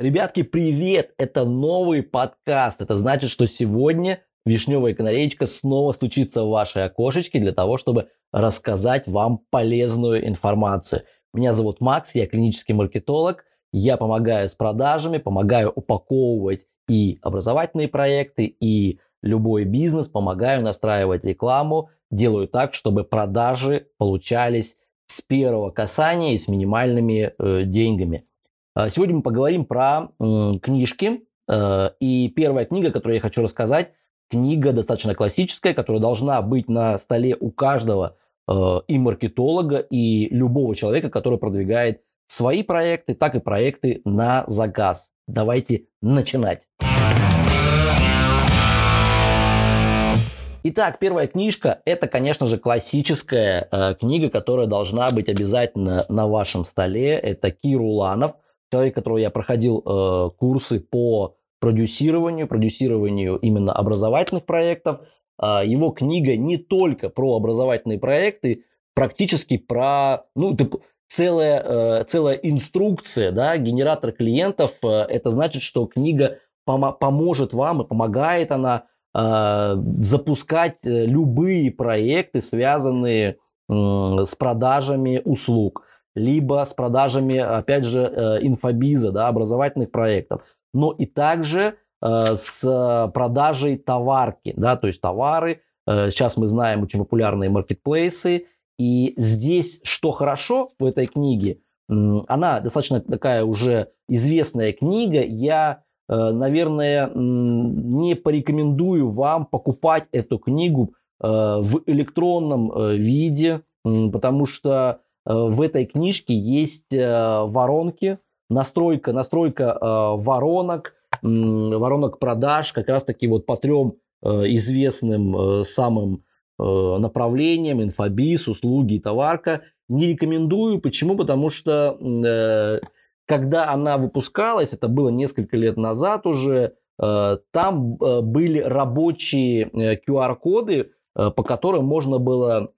Ребятки, привет! Это новый подкаст. Это значит, что сегодня вишневая канареечка снова стучится в ваши окошечки для того, чтобы рассказать вам полезную информацию. Меня зовут Макс, я клинический маркетолог. Я помогаю с продажами, помогаю упаковывать и образовательные проекты, и любой бизнес, помогаю настраивать рекламу, делаю так, чтобы продажи получались с первого касания и с минимальными э, деньгами. А, сегодня мы поговорим про книжки. Э, и первая книга, которую я хочу рассказать, книга достаточно классическая, которая должна быть на столе у каждого э, и маркетолога, и любого человека, который продвигает свои проекты, так и проекты на заказ. Давайте начинать. Итак, первая книжка – это, конечно же, классическая э, книга, которая должна быть обязательно на вашем столе. Это Кир Уланов – человек, которого я проходил э, курсы по продюсированию, продюсированию именно образовательных проектов. Э, его книга не только про образовательные проекты, практически про, ну, целая, э, целая инструкция, да, генератор клиентов. Э, это значит, что книга пом- поможет вам и помогает она э, запускать любые проекты, связанные с продажами услуг либо с продажами, опять же, э, инфобиза, да, образовательных проектов, но и также э, с продажей товарки, да, то есть товары. Э, сейчас мы знаем очень популярные маркетплейсы, и здесь что хорошо в этой книге, она достаточно такая уже известная книга, я наверное, не порекомендую вам покупать эту книгу в электронном виде, потому что в этой книжке есть э, воронки, настройка, настройка э, воронок, воронок продаж, как раз таки вот по трем известным самым направлениям, инфобиз, услуги и товарка. Не рекомендую. Почему? Потому что когда она выпускалась, это было несколько лет назад уже, там были рабочие QR-коды, по которым можно было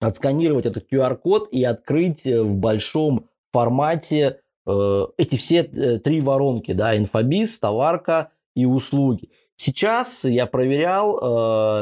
отсканировать этот QR-код и открыть э, в большом формате э, эти все э, три воронки, да, инфобиз, товарка и услуги. Сейчас я проверял,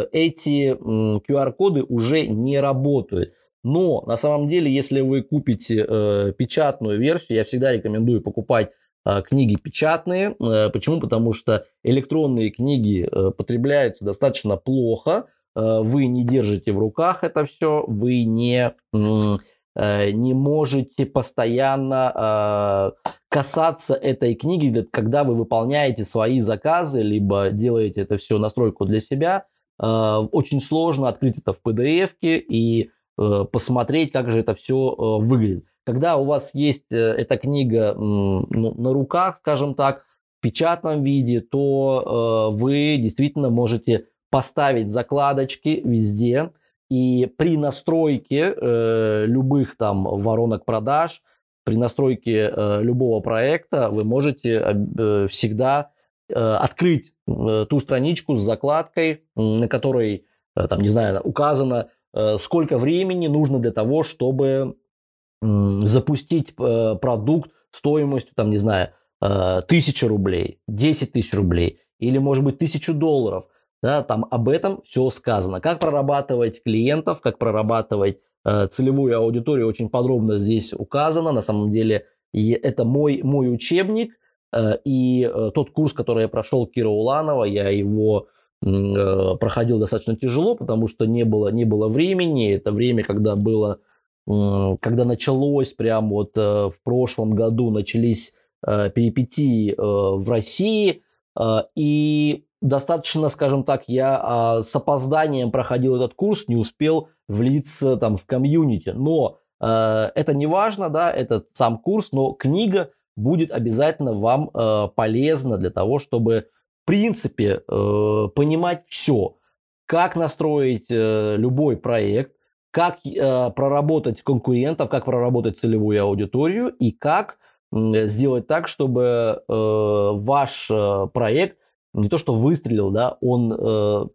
э, эти э, QR-коды уже не работают. Но на самом деле, если вы купите э, печатную версию, я всегда рекомендую покупать э, книги печатные. Э, почему? Потому что электронные книги э, потребляются достаточно плохо вы не держите в руках это все, вы не, э, не можете постоянно э, касаться этой книги, когда вы выполняете свои заказы, либо делаете это все настройку для себя. Очень сложно открыть это в PDF и посмотреть, как же это все выглядит. Когда у вас есть эта книга ну, на руках, скажем так, в печатном виде, то вы действительно можете поставить закладочки везде. И при настройке э, любых там воронок продаж, при настройке э, любого проекта вы можете э, всегда э, открыть э, ту страничку с закладкой, на которой, э, там, не знаю, указано, э, сколько времени нужно для того, чтобы э, запустить э, продукт стоимостью, там, не знаю, э, тысяча рублей, 10 тысяч рублей или, может быть, тысячу долларов – да, там об этом все сказано. Как прорабатывать клиентов, как прорабатывать э, целевую аудиторию, очень подробно здесь указано. На самом деле и это мой, мой учебник э, и э, тот курс, который я прошел Кира Уланова, я его э, проходил достаточно тяжело, потому что не было, не было времени. Это время, когда было, э, когда началось прямо вот э, в прошлом году начались э, перипетии э, в России, э, и достаточно, скажем так, я а, с опозданием проходил этот курс, не успел влиться там в комьюнити. Но э, это не важно, да, этот сам курс, но книга будет обязательно вам э, полезна для того, чтобы в принципе э, понимать все, как настроить любой проект, как проработать конкурентов, как проработать целевую аудиторию и как сделать так, чтобы ваш проект не то что выстрелил, да, он, э,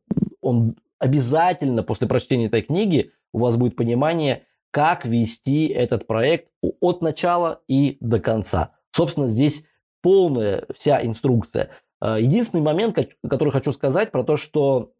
он обязательно после прочтения этой книги у вас будет понимание, как вести этот проект от начала и до конца. Собственно, здесь полная вся инструкция. Э, единственный момент, который хочу сказать про то, что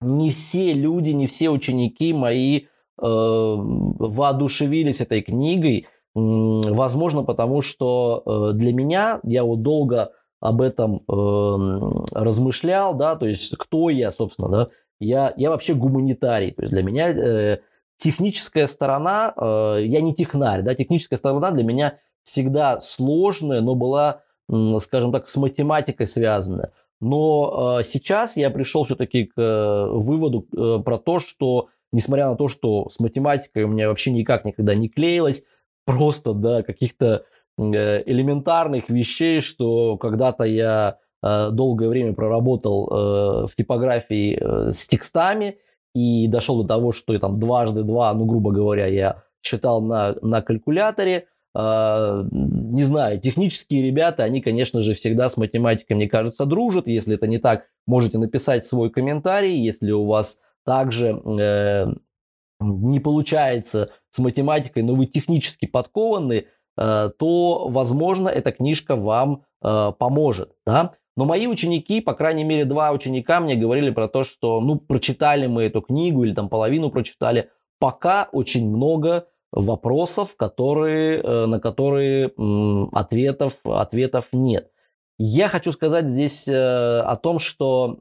не все люди, не все ученики мои э, воодушевились этой книгой. Возможно, потому что э, для меня, я вот долго об этом э, размышлял, да, то есть кто я, собственно, да, я, я вообще гуманитарий, то есть для меня э, техническая сторона, э, я не технарь, да, техническая сторона для меня всегда сложная, но была, э, скажем так, с математикой связана. Но э, сейчас я пришел все-таки к э, выводу э, про то, что несмотря на то, что с математикой у меня вообще никак никогда не клеилось, просто да, каких-то элементарных вещей, что когда-то я э, долгое время проработал э, в типографии э, с текстами и дошел до того, что я там дважды два, ну, грубо говоря, я читал на, на калькуляторе, не знаю, технические ребята, они, конечно же, всегда с математикой, мне кажется, дружат. Если это не так, можете написать свой комментарий. Если у вас также э, не получается с математикой, но вы технически подкованы, э, то, возможно, эта книжка вам э, поможет. Да? Но мои ученики, по крайней мере, два ученика мне говорили про то, что, ну, прочитали мы эту книгу или там половину прочитали, пока очень много вопросов, которые, э, на которые ответов, ответов нет. Я хочу сказать здесь э, о том, что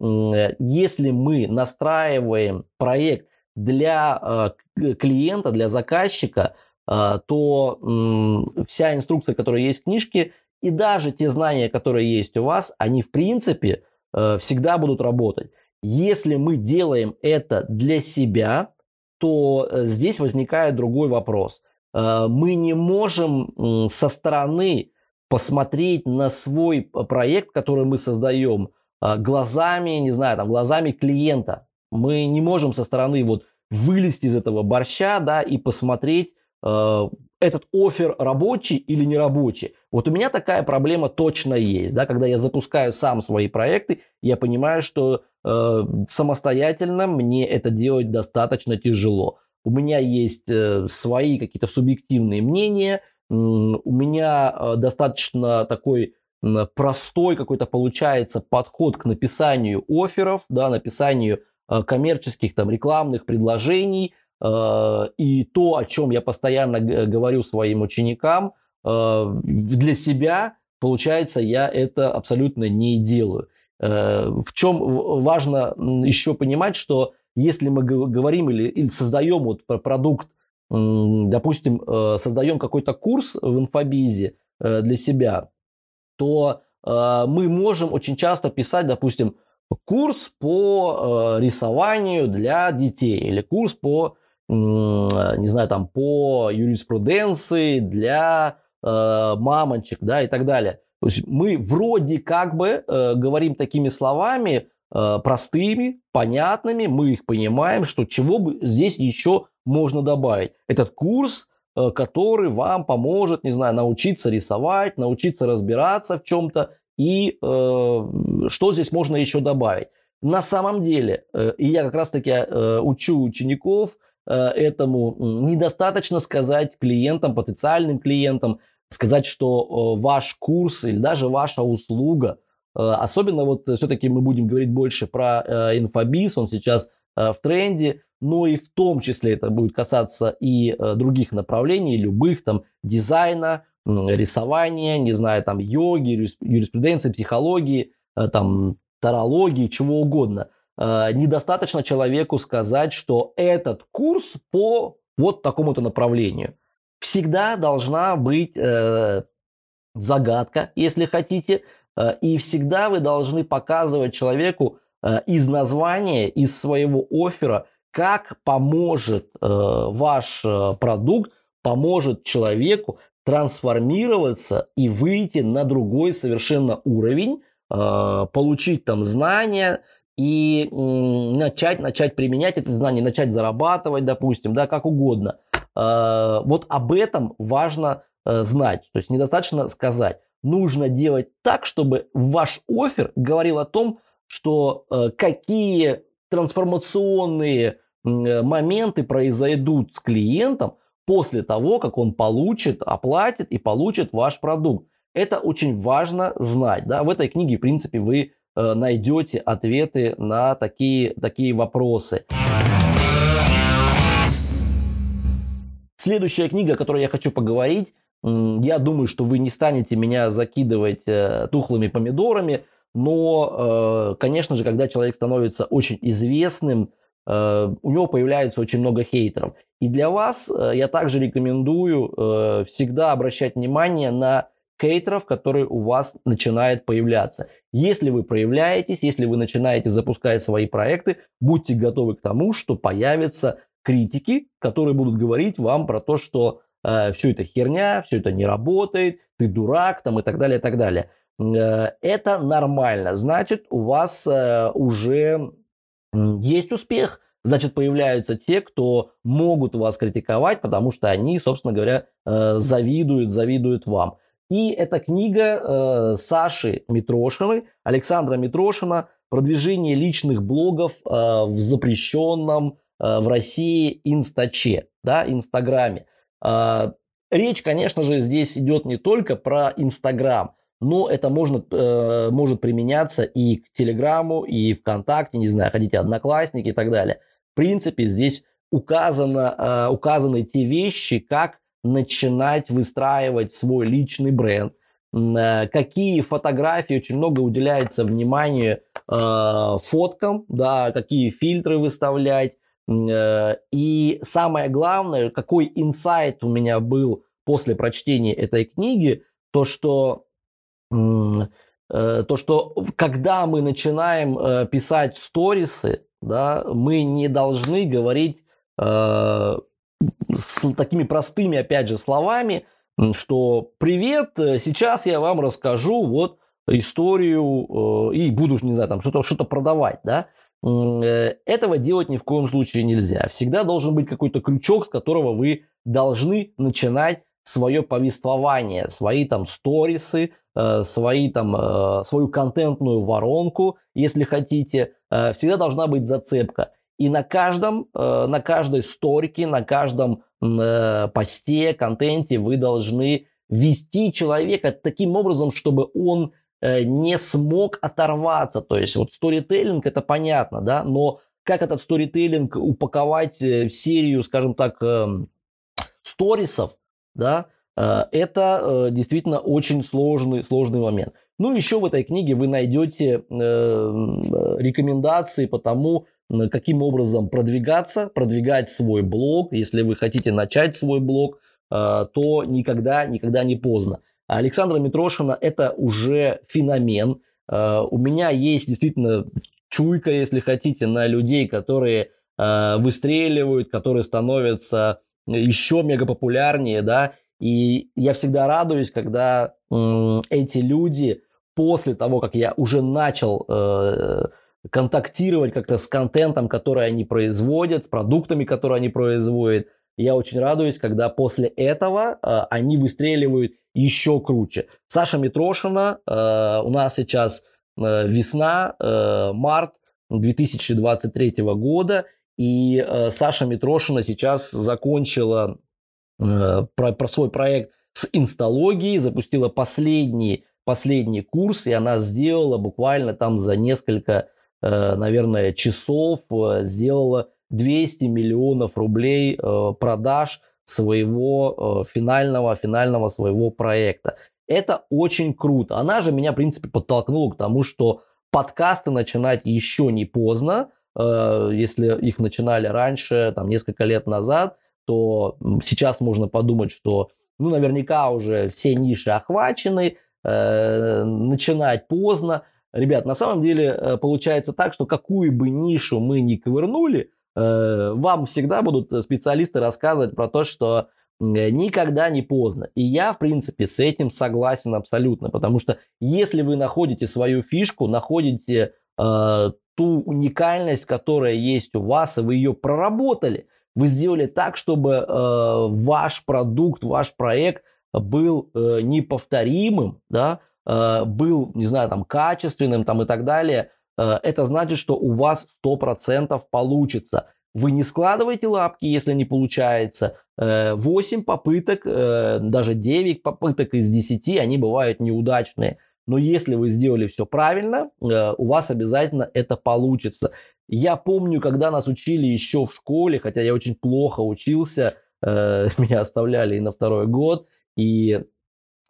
если мы настраиваем проект для э, клиента, для заказчика, то вся инструкция, которая есть в книжке, и даже те знания, которые есть у вас, они в принципе всегда будут работать. Если мы делаем это для себя, то э, здесь возникает другой вопрос. Э, мы не можем со стороны посмотреть на свой проект, который мы создаем, э, глазами, не знаю, там, глазами клиента. Мы не можем со стороны вот вылезти из этого борща, да, и посмотреть, этот офер рабочий или не рабочий. Вот у меня такая проблема точно есть, да, когда я запускаю сам свои проекты, я понимаю, что э, самостоятельно мне это делать достаточно тяжело. У меня есть э, свои какие-то субъективные мнения, э, у меня э, достаточно такой э, простой какой-то получается подход к написанию офферов, да, написанию э, коммерческих там рекламных предложений – Э, и то, о чем я постоянно говорю своим ученикам, э, для себя, получается, я это абсолютно не делаю. Э, в чем важно еще понимать, что если мы говорим или, или создаем вот продукт, допустим, создаем какой-то курс в инфобизе для себя, то мы можем очень часто писать, допустим, курс по рисованию для детей или курс по не знаю, там по юриспруденции для э, мамочек, да, и так далее. То есть мы вроде как бы э, говорим такими словами э, простыми, понятными, мы их понимаем, что чего бы здесь еще можно добавить. Этот курс, э, который вам поможет, не знаю, научиться рисовать, научиться разбираться в чем-то, и э, что здесь можно еще добавить. На самом деле, э, и я как раз-таки э, учу учеников, Э, этому. Недостаточно сказать клиентам, потенциальным клиентам, сказать, что э, ваш курс или даже ваша услуга, э, особенно вот все-таки мы будем говорить больше про инфобиз, он сейчас в тренде, но и в том числе это будет касаться и других направлений, любых там дизайна, рисования, не знаю, там йоги, юриспруденции, психологии, там тарологии, чего угодно. Э, недостаточно человеку сказать, что этот курс по вот такому-то направлению. Всегда должна быть э, загадка, если хотите, э, и всегда вы должны показывать человеку э, из названия, из своего оффера, как поможет э, ваш э, продукт, поможет человеку трансформироваться и выйти на другой совершенно уровень, э, получить там знания, и начать, начать применять эти знания, начать зарабатывать, допустим, да, как угодно. А, вот об этом важно э, знать. То есть недостаточно сказать. Нужно делать так, чтобы ваш офер говорил о том, что э, какие трансформационные моменты произойдут с клиентом после того, как он получит, оплатит и получит ваш продукт. Это очень важно знать. Да? В этой книге, в принципе, вы найдете ответы на такие, такие вопросы. Следующая книга, о которой я хочу поговорить, я думаю, что вы не станете меня закидывать э, тухлыми помидорами, но, э, конечно же, когда человек становится очень известным, э, у него появляется очень много хейтеров. И для вас я также рекомендую всегда обращать внимание на хейтеров, которые у вас начинают появляться. Если вы проявляетесь, если вы начинаете запускать свои проекты, будьте готовы к тому, что появятся критики, которые будут говорить вам про то, что э, все это херня, все это не работает, ты дурак там и так далее, и так далее. Э, это нормально. Значит, у вас э, уже есть успех, значит, появляются те, кто могут вас критиковать, потому что они, собственно говоря, э, завидуют, завидуют вам. И эта книга э, Саши Митрошиной, Александра Митрошина «Продвижение личных блогов э, в запрещенном э, в России инстаче, да, Инстаграме». Э, речь, конечно же, здесь идет не только про Инстаграм, но это можно, э, может применяться и к Телеграму, и ВКонтакте, не знаю, хотите Одноклассники и так далее. В принципе, здесь указано, э, указаны те вещи, как начинать выстраивать свой личный бренд, э, какие фотографии, очень много уделяется внимания э, фоткам, да, какие фильтры выставлять. Э, и самое главное, какой инсайт у меня был после прочтения этой книги, то что, то, что когда мы начинаем э, писать сторисы, да, мы не должны говорить с такими простыми, опять же, словами, что «Привет, э, сейчас я вам расскажу вот историю э, и буду, не знаю, там что-то что продавать», да, э, этого делать ни в коем случае нельзя. Всегда должен быть какой-то крючок, с которого вы должны начинать свое повествование, свои там сторисы, свои там, свою контентную воронку, если хотите. Всегда должна быть зацепка. И на каждом, э, на каждой сторике, на каждом э, посте, контенте вы должны вести человека таким образом, чтобы он э, не смог оторваться. То есть вот сторителлинг это понятно, да, но как этот сторителлинг упаковать в серию, скажем так, эм, сторисов, да, это действительно очень сложный, сложный момент. Ну, еще в этой книге вы найдете рекомендации по тому, каким образом продвигаться, продвигать свой блог. Если вы хотите начать свой блог, э, то никогда, никогда не поздно. Александра Митрошина – это уже феномен. Э, у меня есть действительно чуйка, если хотите, на людей, которые э, выстреливают, которые становятся еще мегапопулярнее, да, и я всегда радуюсь, когда эти люди после того, как я уже начал контактировать как-то с контентом, который они производят, с продуктами, которые они производят. Я очень радуюсь, когда после этого э, они выстреливают еще круче. Саша Митрошина, э, у нас сейчас э, весна, э, март 2023 года, и э, Саша Митрошина сейчас закончила э, про, про свой проект с инсталогией, запустила последний, последний курс, и она сделала буквально там за несколько наверное, часов э, сделала 200 миллионов рублей э, продаж своего финального, финального своего проекта. Это очень круто. Она же меня, в принципе, подтолкнула к тому, что подкасты начинать еще не поздно. Если их начинали раньше, там, несколько лет назад, то сейчас можно подумать, что ну, наверняка уже все ниши охвачены, начинать поздно. Ребят, на самом деле э, получается так, что какую бы нишу мы ни ковырнули, э, вам всегда будут специалисты рассказывать про то, что никогда не поздно. И я, в принципе, с этим согласен абсолютно, потому что если вы находите свою фишку, находите э, ту уникальность, которая есть у вас, и вы ее проработали, вы сделали так, чтобы э, ваш продукт, ваш проект был э, неповторимым, да, Э, был, не знаю, там, качественным там, и так далее, э, это значит, что у вас 100% получится. вы не складываете лапки, если не получается. 8 попыток, даже 9 попыток из 10, они бывают неудачные. Но если вы сделали все правильно, у вас обязательно это получится. Я помню, когда нас учили еще в школе, хотя я очень плохо учился, меня оставляли и на второй год, и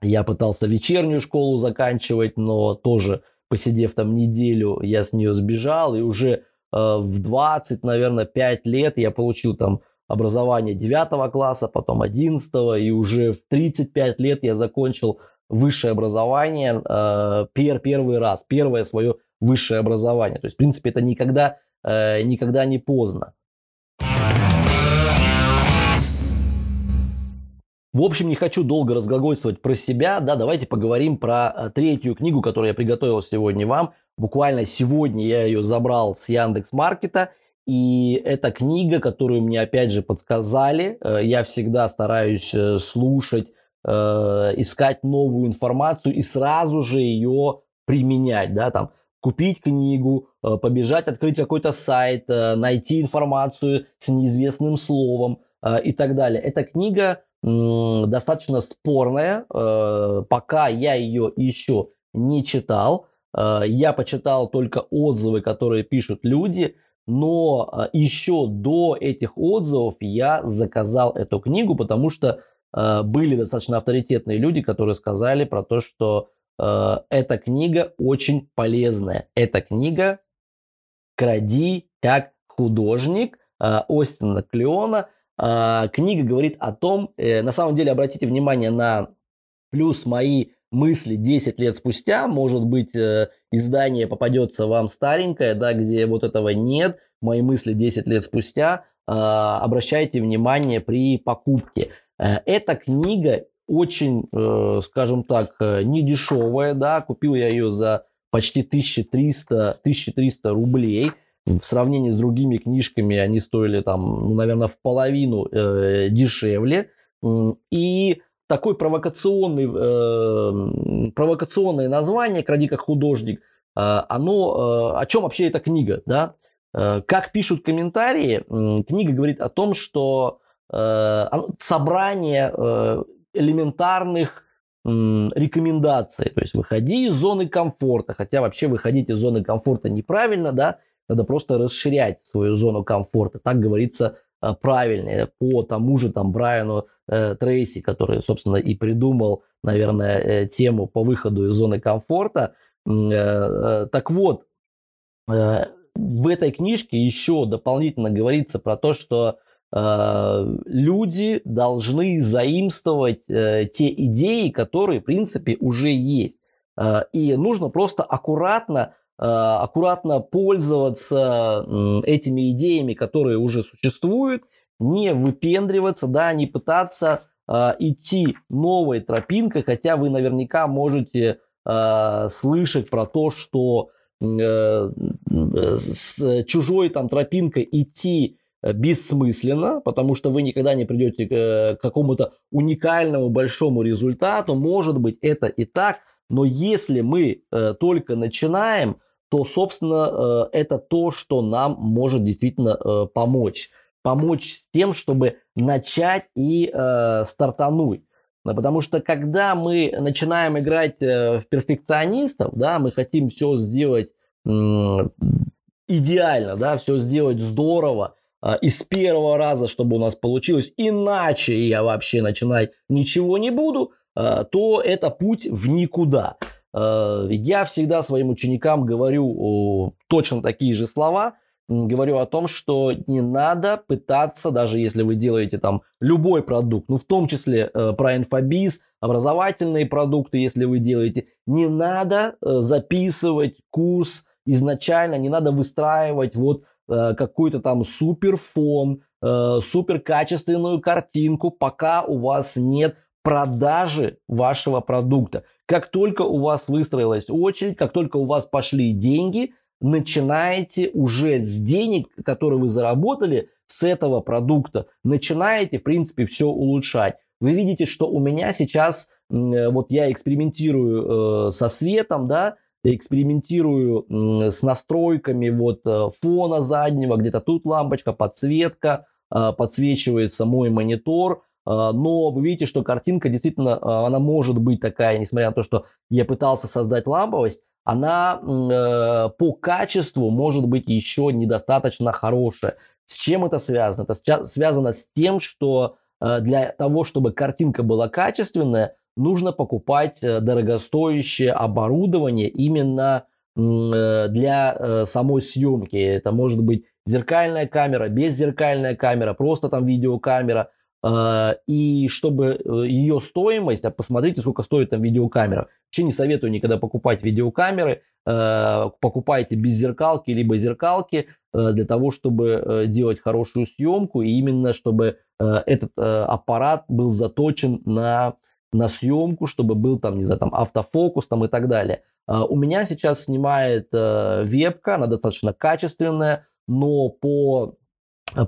я пытался вечернюю школу заканчивать, но тоже посидев там неделю, я с нее сбежал, и уже э, в 20, наверное, 5 лет я получил там образование 9 класса, потом 11, и уже в 35 лет я закончил высшее образование э, пер, первый раз, первое свое высшее образование. То есть, в принципе, это никогда, э, никогда не поздно. В общем, не хочу долго разглагольствовать про себя, да, давайте поговорим про э, третью книгу, которую я приготовил сегодня вам. Буквально сегодня я ее забрал с Яндекс Маркета, и это книга, которую мне опять же подсказали. Э, я всегда стараюсь э, слушать, искать новую информацию и сразу же ее применять, да, там, купить книгу, побежать, открыть какой-то сайт, найти информацию с неизвестным словом и так далее. Эта книга достаточно спорная. Э, пока я ее еще не читал. Э, я почитал только отзывы, которые пишут люди. Но э, еще до этих отзывов я заказал эту книгу, потому что были достаточно авторитетные люди, которые сказали про то, что эта книга очень полезная. Эта книга «Кради как художник» Остина Клеона – книга говорит о том, э, на самом деле обратите внимание на плюс мои мысли 10 лет спустя, может быть, э, издание попадется вам старенькое, да, где вот этого нет, мои мысли 10 лет спустя, а, обращайте внимание при покупке. Э, эта книга очень, скажем так, недешевая, да, купил я ее за почти 1300, 1300 рублей – в сравнении с другими книжками они стоили там, ну, наверное, в половину э, дешевле. И такой провокационный, э, провокационное название «Кради как художник», э, оно, э, о чем вообще эта книга, да? Э, как пишут комментарии, книга говорит о том, что э, собрание э, элементарных рекомендаций, то есть выходи из зоны комфорта, хотя вообще выходить из зоны комфорта неправильно, да, надо просто расширять свою зону комфорта. Так говорится э, правильнее по тому же там Брайану э, Трейси, который, собственно, и придумал, наверное, э, тему по выходу из зоны комфорта. Э, э, так вот, э, в этой книжке еще дополнительно говорится про то, что э, люди должны заимствовать э, те идеи, которые, в принципе, уже есть. Э, и нужно просто аккуратно аккуратно пользоваться этими идеями, которые уже существуют, не выпендриваться, да, не пытаться э, идти новой тропинкой, хотя вы наверняка можете э, слышать про то, что с чужой там тропинкой идти бессмысленно, потому что вы никогда не придете к какому-то уникальному большому результату. Может быть, это и так, но если мы только начинаем, то, собственно, э, это то, что нам может действительно э, помочь. Помочь с тем, чтобы начать и э, стартануть. Потому что когда мы начинаем играть в перфекционистов, да, мы хотим все сделать идеально, да, все сделать здорово, и с первого раза, чтобы у нас получилось, иначе я вообще начинать ничего не буду, то это путь в никуда. Э, я всегда своим ученикам говорю точно такие же слова. Говорю о том, что не надо пытаться, даже если вы делаете там любой продукт, ну в том числе э, про инфобиз, образовательные продукты, если вы делаете, не надо э, записывать курс изначально, не надо выстраивать вот какой-то там супер фон, супер качественную картинку, пока у вас нет продажи вашего продукта. Как только у вас выстроилась очередь, как только у вас пошли деньги, начинаете уже с денег, которые вы заработали, с этого продукта, начинаете, в принципе, все улучшать. Вы видите, что у меня сейчас, вот я экспериментирую э, со светом, да, экспериментирую с настройками вот э, фона заднего, где-то тут лампочка, подсветка, э, подсвечивается мой монитор, э, но вы видите, что картинка действительно, она может быть такая, несмотря на то, что я пытался создать ламповость, она по качеству может быть еще недостаточно хорошая. С чем это связано? Это связано с тем, что для того, чтобы картинка была качественная, нужно покупать э, дорогостоящее оборудование именно э, для э, самой съемки. Это может быть зеркальная камера, беззеркальная камера, просто там видеокамера. И чтобы ее стоимость, а посмотрите, сколько стоит там видеокамера. Вообще не советую никогда покупать видеокамеры. Покупайте беззеркалки либо зеркалки для того, чтобы делать хорошую съемку. И именно чтобы этот аппарат был заточен на на съемку, чтобы был там, не знаю, там автофокус там и так далее. А, у меня сейчас снимает э, вебка, она достаточно качественная, но по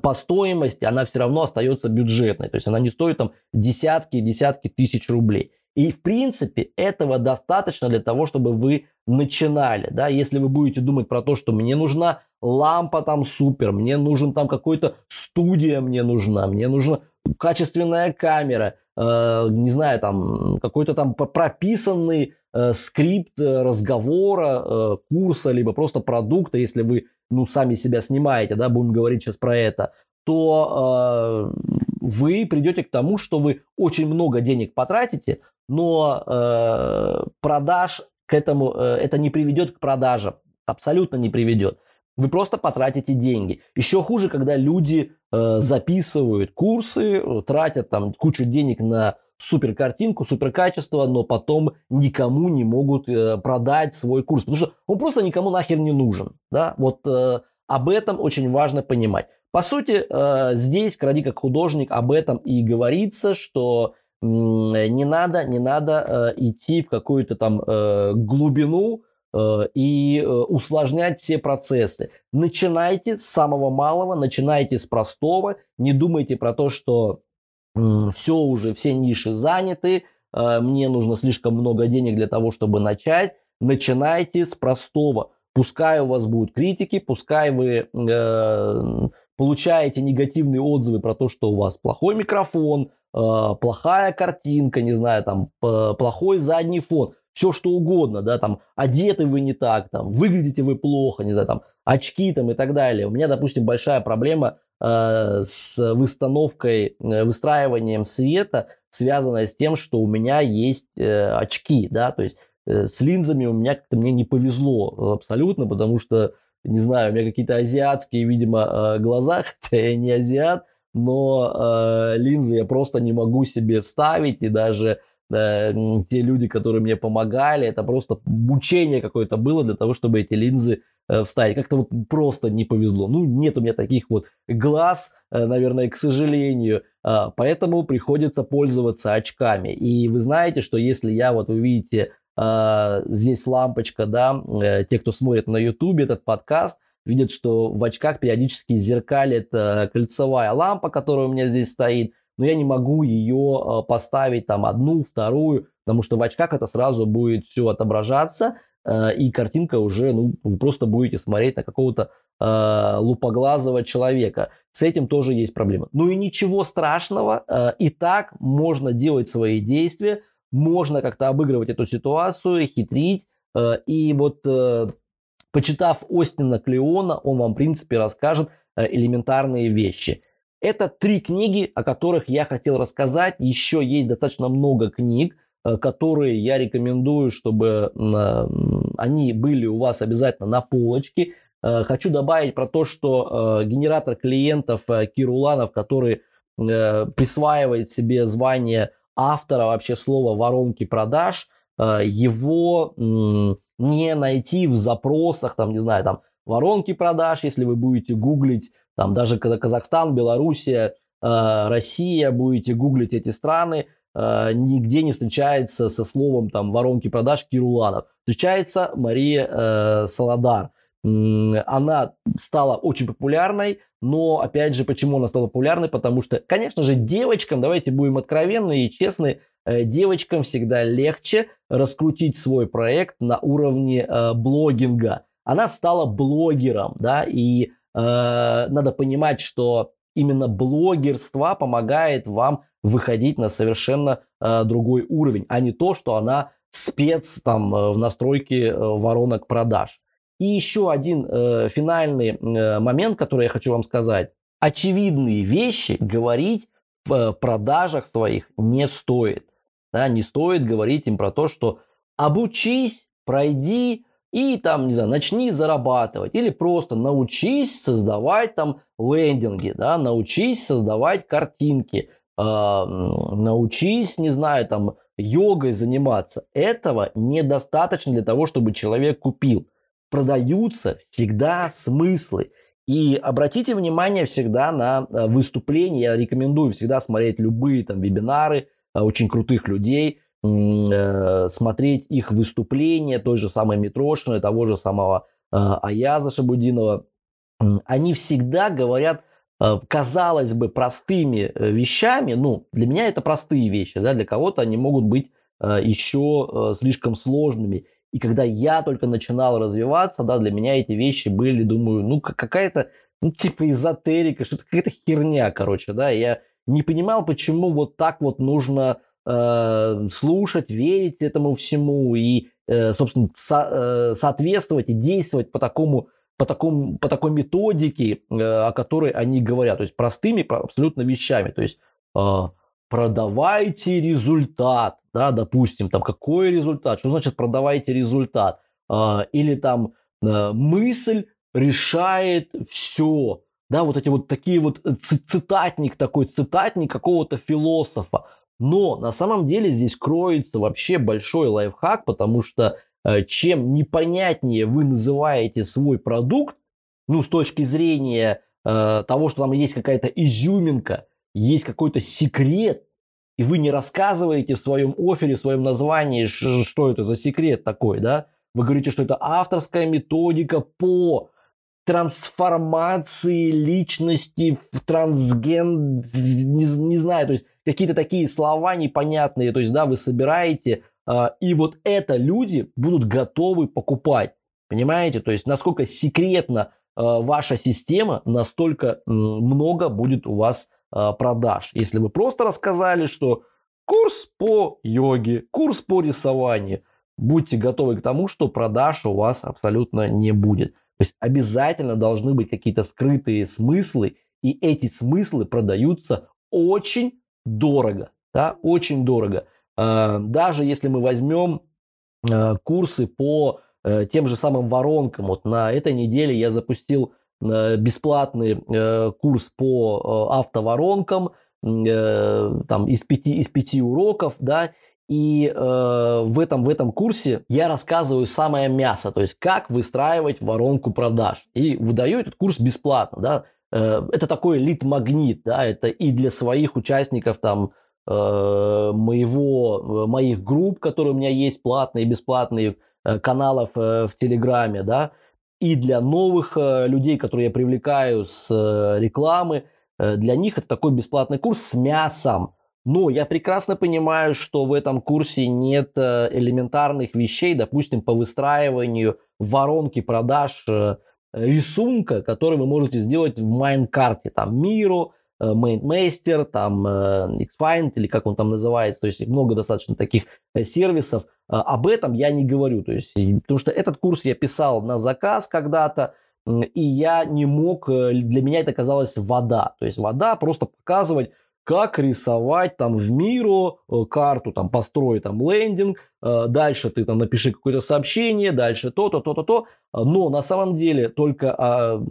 по стоимости она все равно остается бюджетной. То есть она не стоит там десятки десятки тысяч рублей. И в принципе этого достаточно для того, чтобы вы начинали. Да? Если вы будете думать про то, что мне нужна лампа там супер, мне нужен там какой-то студия мне нужна, мне нужна качественная камера, э, не знаю, там какой-то там прописанный э, скрипт э, разговора, э, курса, либо просто продукта, если вы, ну, сами себя снимаете, да, будем говорить сейчас про это, то э, вы придете к тому, что вы очень много денег потратите, но э, продаж к этому, э, это не приведет к продажам, абсолютно не приведет. Вы просто потратите деньги. Еще хуже, когда люди э, записывают курсы, э, тратят там кучу денег на супер картинку, супер качество, но потом никому не могут э, продать свой курс, потому что он просто никому нахер не нужен. Да? Вот э, об этом очень важно понимать. По сути, э, здесь Кради как художник об этом и говорится, что не надо, не надо э, идти в какую-то там э, глубину, Э, и э, усложнять все процессы. Начинайте с самого малого, начинайте с простого, не думайте про то, что все уже, все ниши заняты, э, мне нужно слишком много денег для того, чтобы начать. Начинайте с простого. Пускай у вас будут критики, пускай вы э, получаете негативные отзывы про то, что у вас плохой микрофон, э, плохая картинка, не знаю, там плохой задний фон все что угодно, да, там, одеты вы не так, там, выглядите вы плохо, не знаю, там, очки там и так далее. У меня, допустим, большая проблема с выстановкой, э, выстраиванием света, связанная с тем, что у меня есть э, очки, да, то есть э, с линзами у меня как-то мне не повезло абсолютно, потому что, не знаю, у меня какие-то азиатские, видимо, э, глаза, хотя я не азиат, но э, линзы я просто не могу себе вставить, и даже да, те люди, которые мне помогали, это просто мучение какое-то было для того, чтобы эти линзы э, вставить. Как-то вот просто не повезло. Ну, нет у меня таких вот глаз, э, наверное, к сожалению. Э, поэтому приходится пользоваться очками. И вы знаете, что если я, вот вы видите, э, здесь лампочка, да, э, те, кто смотрит на YouTube этот подкаст, видят, что в очках периодически зеркалит э, кольцевая лампа, которая у меня здесь стоит но я не могу ее а, поставить там одну, вторую, потому что в очках это сразу будет все отображаться, а, и картинка уже, ну, вы просто будете смотреть на какого-то э, лупоглазого человека. С этим тоже есть проблема. Ну и ничего страшного, э, и так можно делать свои действия, можно как-то обыгрывать эту ситуацию, хитрить, э, и вот э, почитав Остина Клеона, он вам, в принципе, расскажет элементарные вещи. Это три книги, о которых я хотел рассказать. Еще есть достаточно много книг, э, которые я рекомендую, чтобы э, они были у вас обязательно на полочке. Э, хочу добавить про то, что генератор клиентов Кируланов, который присваивает себе звание автора вообще слова воронки продаж, его не найти в запросах, там, не знаю, там, воронки продаж, если вы будете гуглить там даже когда Казахстан, Белоруссия, э, Россия, будете гуглить эти страны, э, нигде не встречается со словом там воронки продаж Кируланов. Встречается Мария э, Саладар. Она стала очень популярной, но опять же, почему она стала популярной? Потому что, конечно же, девочкам, давайте будем откровенны и честны, э, девочкам всегда легче раскрутить свой проект на уровне э, блогинга. Она стала блогером, да, и э, надо понимать, что именно блогерство помогает вам выходить на совершенно э, другой уровень, а не то, что она спец там э, в настройке э, воронок продаж. И еще один э, финальный э, момент, который я хочу вам сказать. Очевидные вещи говорить в продажах своих не стоит. Да, не стоит говорить им про то, что обучись, пройди и там, не знаю, начни зарабатывать. Или просто научись создавать там лендинги, да, научись создавать картинки, э, научись, не знаю, там йогой заниматься. Этого недостаточно для того, чтобы человек купил. Продаются всегда смыслы. И обратите внимание всегда на э, выступления. Я рекомендую всегда смотреть любые там вебинары э, очень крутых людей, э, смотреть их выступления, той же самой Митрошиной, того же самого Аяза Шабудинова. Они всегда говорят, казалось бы, простыми вещами. Ну, для меня это простые вещи, да, для кого-то они могут быть еще слишком сложными. И когда я только начинал развиваться, да, для меня эти вещи были, думаю, ну, какая-то, ну, типа эзотерика, что-то какая-то херня, короче, да. Я не понимал, почему вот так вот нужно э, слушать, верить этому всему и, э, собственно, со, э, соответствовать и действовать по такому по, такому, по такой методике, э, о которой они говорят, то есть простыми абсолютно вещами, то есть э, продавайте результат, да, допустим, там какой результат, что значит продавайте результат, а, или там а, мысль решает все, да, вот эти вот такие вот э, цитатник такой, цитатник какого-то философа. Но на самом деле здесь кроется вообще большой лайфхак, потому что э, чем непонятнее вы называете свой продукт, ну, с точки зрения э, того, что там есть какая-то изюминка, есть какой-то секрет, и вы не рассказываете в своем офере, в своем названии, что это за секрет такой, да? Вы говорите, что это авторская методика по трансформации личности в трансген, не, не знаю, то есть какие-то такие слова непонятные, то есть, да, вы собираете, э, и вот это люди будут готовы покупать, понимаете? То есть, насколько секретна ваша система, настолько много будет у вас а, продаж. Если вы просто рассказали, что курс по йоге, курс по рисованию, будьте готовы к тому, что продаж у вас абсолютно не будет. То есть обязательно должны быть какие-то скрытые смыслы, и эти смыслы продаются очень дорого. Да, очень дорого. А, даже если мы возьмем а, курсы по э, тем же самым воронкам, вот на этой неделе я запустил Э, бесплатный э, курс по э, автоворонкам, там из пяти, из пяти уроков, да, и э, в, этом, в этом курсе я рассказываю самое мясо, то есть как выстраивать воронку продаж. И выдаю этот курс бесплатно. Да. Э, это такой лид-магнит, да, это и для своих участников там, э, моего, моих групп, которые у меня есть, платные и бесплатные, э, каналов э, в Телеграме, да, и для новых э, людей, которые я привлекаю с э, рекламы, э, для них это такой бесплатный курс с мясом. Но я прекрасно понимаю, что в этом курсе нет элементарных вещей, допустим, по выстраиванию воронки продаж рисунка, который вы можете сделать в Майнкарте, там Миру, MainMaster, там Xfind или как он там называется, то есть много достаточно таких сервисов, а, об этом я не говорю. То есть, потому что этот курс я писал на заказ когда-то, и я не мог, э, для меня это казалось вода. То есть вода просто показывать, как рисовать там в миру э, карту, там построй там лендинг, э, дальше ты там напиши какое-то сообщение, дальше то-то, то-то, то. Но на самом деле только а,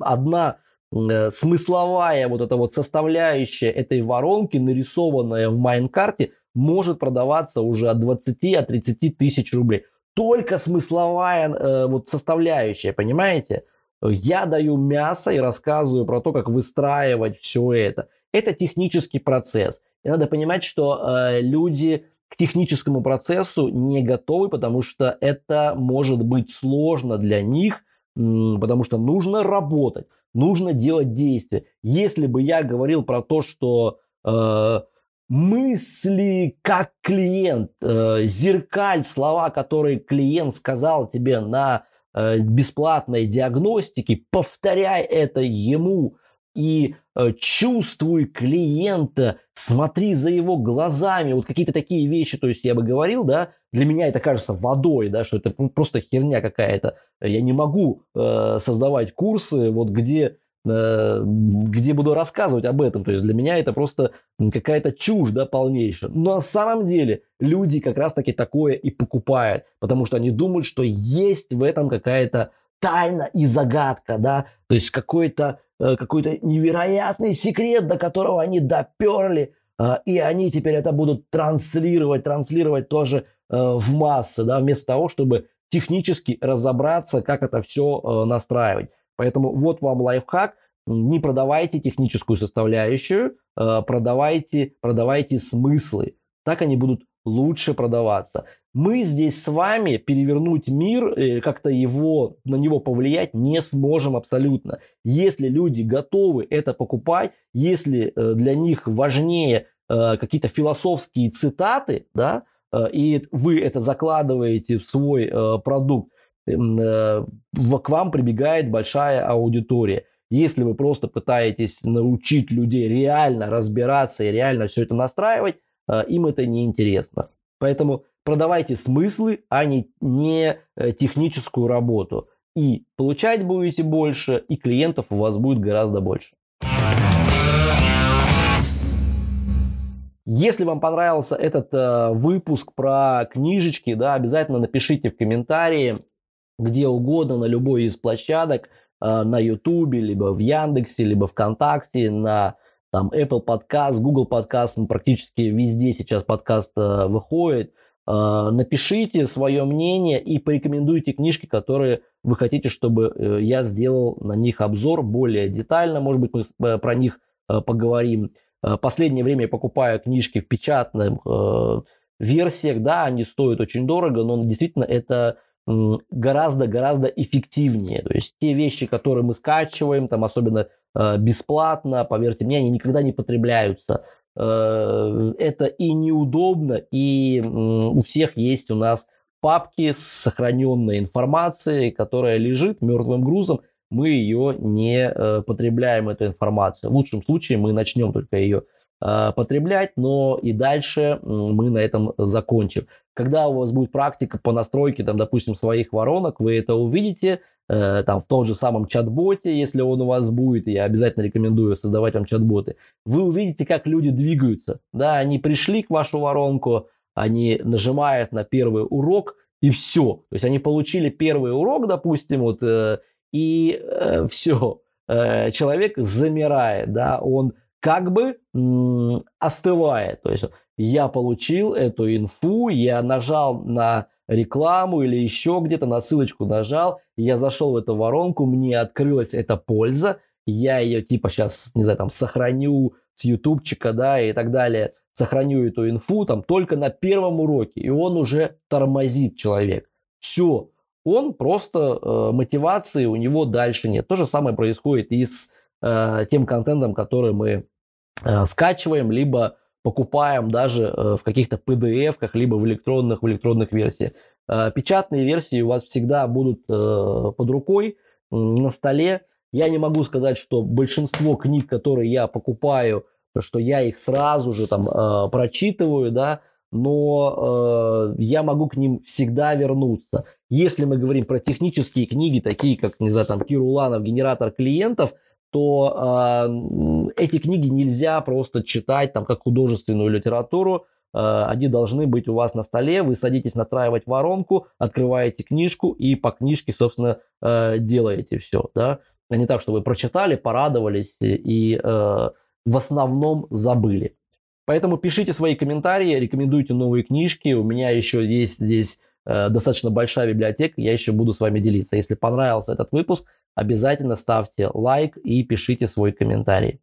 одна смысловая вот эта вот составляющая этой воронки, нарисованная в Майнкарте, может продаваться уже от 20, от 30 тысяч рублей. Только смысловая э, вот составляющая, понимаете? Я даю мясо и рассказываю про то, как выстраивать все это. Это технический процесс. И надо понимать, что э, люди к техническому процессу не готовы, потому что это может быть сложно для них, потому что нужно работать, нужно делать действия. Если бы я говорил про то, что э, мысли как клиент, э, зеркаль слова, которые клиент сказал тебе на э, бесплатной диагностике, повторяй это ему и э, чувствуй клиента, смотри за его глазами, вот какие-то такие вещи, то есть я бы говорил, да, для меня это кажется водой, да, что это просто херня какая-то. Я не могу э, создавать курсы, вот где Э, где буду рассказывать об этом. То есть для меня это просто какая-то чушь, да, полнейшая. Но на самом деле люди как раз-таки такое и покупают, потому что они думают, что есть в этом какая-то тайна и загадка, да, то есть какой-то э, какой-то невероятный секрет, до которого они доперли, э, и они теперь это будут транслировать, транслировать тоже в массы, да, вместо того, чтобы технически разобраться, как это все настраивать. Поэтому вот вам лайфхак. Не продавайте техническую составляющую, э, продавайте, продавайте смыслы. Так они будут лучше продаваться. Мы здесь с вами перевернуть мир, э, как-то его, на него повлиять не сможем абсолютно. Если люди готовы это покупать, если э, для них важнее какие-то философские цитаты, да, и вы это закладываете в свой продукт, Э, к вам прибегает большая аудитория. Если вы просто пытаетесь научить людей реально разбираться и реально все это настраивать, э, им это не интересно. Поэтому продавайте смыслы, а не, не э, техническую работу. И получать будете больше, и клиентов у вас будет гораздо больше. Если вам понравился этот э, выпуск про книжечки, да, обязательно напишите в комментарии, где угодно, на любой из площадок, э, на YouTube, либо в Яндексе, либо ВКонтакте, на там Apple Podcast, Google Podcast, ну, практически везде сейчас подкаст э, выходит. Э, напишите свое мнение и порекомендуйте книжки, которые вы хотите, чтобы я сделал на них обзор более детально. Может быть, мы про них поговорим. Последнее время я покупаю книжки в печатных версиях. Да, они стоят очень дорого, но действительно это гораздо-гораздо эффективнее. То есть те вещи, которые мы скачиваем, там особенно э, бесплатно, поверьте мне, они никогда не потребляются. Э, это и неудобно, и у всех есть у нас папки с сохраненной информацией, которая лежит мертвым грузом, мы ее не э, потребляем, эту информацию. В лучшем случае мы начнем только ее Э, потреблять, но и дальше мы на этом закончим. Когда у вас будет практика по настройке, там, допустим, своих воронок, вы это увидите, там, в том же самом чат-боте, если он у вас будет, я обязательно рекомендую создавать вам чат-боты, вы увидите, как люди двигаются. Да, они пришли к вашу воронку, они нажимают на первый урок, и все. То есть они получили первый урок, допустим, вот, э, и э, все. Э, человек замирает, да, он как бы остывает. То есть я получил эту инфу, я нажал на рекламу или еще где-то на ссылочку нажал, я зашел в эту воронку, мне открылась эта польза, я ее типа сейчас, не знаю, там сохраню с ютубчика, да, и так далее, сохраню эту инфу там только на первом уроке, и он уже тормозит человек. Все, он просто э, мотивации у него дальше нет. То же самое происходит и с э, тем контентом, который мы э, скачиваем, либо покупаем даже э, в каких-то PDF-ках, либо в электронных, в электронных версиях. Э, печатные версии у вас всегда будут э, под рукой, на столе. Я не могу сказать, что большинство книг, которые я покупаю, что я их сразу же там прочитываю, да, но я могу к ним всегда вернуться. Если мы говорим про технические книги, такие как, не знаю, там, Кируланов, генератор клиентов – то э, эти книги нельзя просто читать там как художественную литературу. Э, они должны быть у вас на столе. Вы садитесь настраивать воронку, открываете книжку и по книжке, собственно, э, делаете все. Да? А не так, что вы прочитали, порадовались и э, в основном забыли. Поэтому пишите свои комментарии, рекомендуйте новые книжки. У меня еще есть здесь э, достаточно большая библиотека, я еще буду с вами делиться. Если понравился этот выпуск, обязательно ставьте лайк и пишите свой комментарий.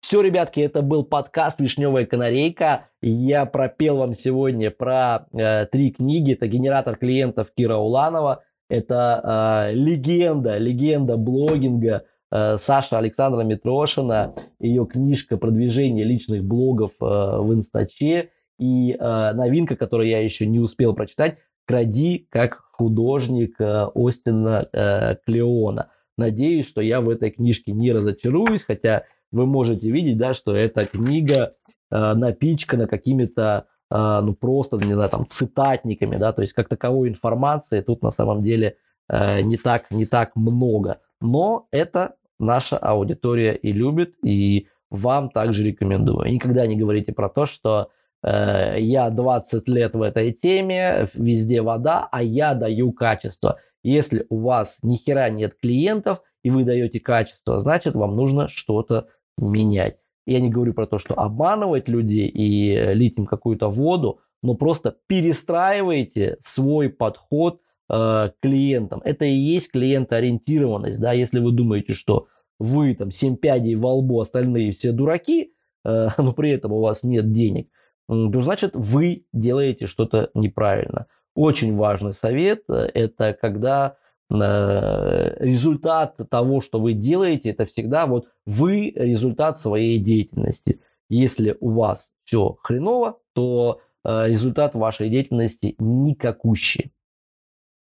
Все, ребятки, это был подкаст «Вишневая канарейка». Я пропел вам сегодня про э, три книги. Это «Генератор клиентов» Кира Уланова. Это э, легенда, легенда блогинга, э, Саша Александра Митрошина, ее книжка «Продвижение личных блогов э, в Инстаче» и э, новинка, которую я еще не успел прочитать, «Кради как художник э, Остина э, Клеона». Надеюсь, что я в этой книжке не разочаруюсь, хотя вы можете видеть, да, что эта книга э, напичкана какими-то ну просто, не знаю, там цитатниками, да, то есть как таковой информации тут на самом деле не так, не так много. Но это наша аудитория и любит, и вам также рекомендую. Никогда не говорите про то, что я 20 лет в этой теме, везде вода, а я даю качество. Если у вас ни хера нет клиентов, и вы даете качество, значит, вам нужно что-то менять. Я не говорю про то, что обманывать людей и э, лить им какую-то воду, но просто перестраивайте свой подход э, к клиентам. Это и есть клиентоориентированность. Да? Если вы думаете, что вы там 7 пядей во лбу, остальные все дураки, э, но при этом у вас нет денег, то значит вы делаете что-то неправильно. Очень важный совет э, – это когда э, результат того, что вы делаете, это всегда вот вы результат своей деятельности. Если у вас все хреново, то э, результат вашей деятельности никакущий.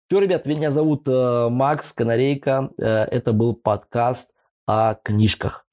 Все, ребят, меня зовут Макс Канарейка. Это был подкаст о книжках.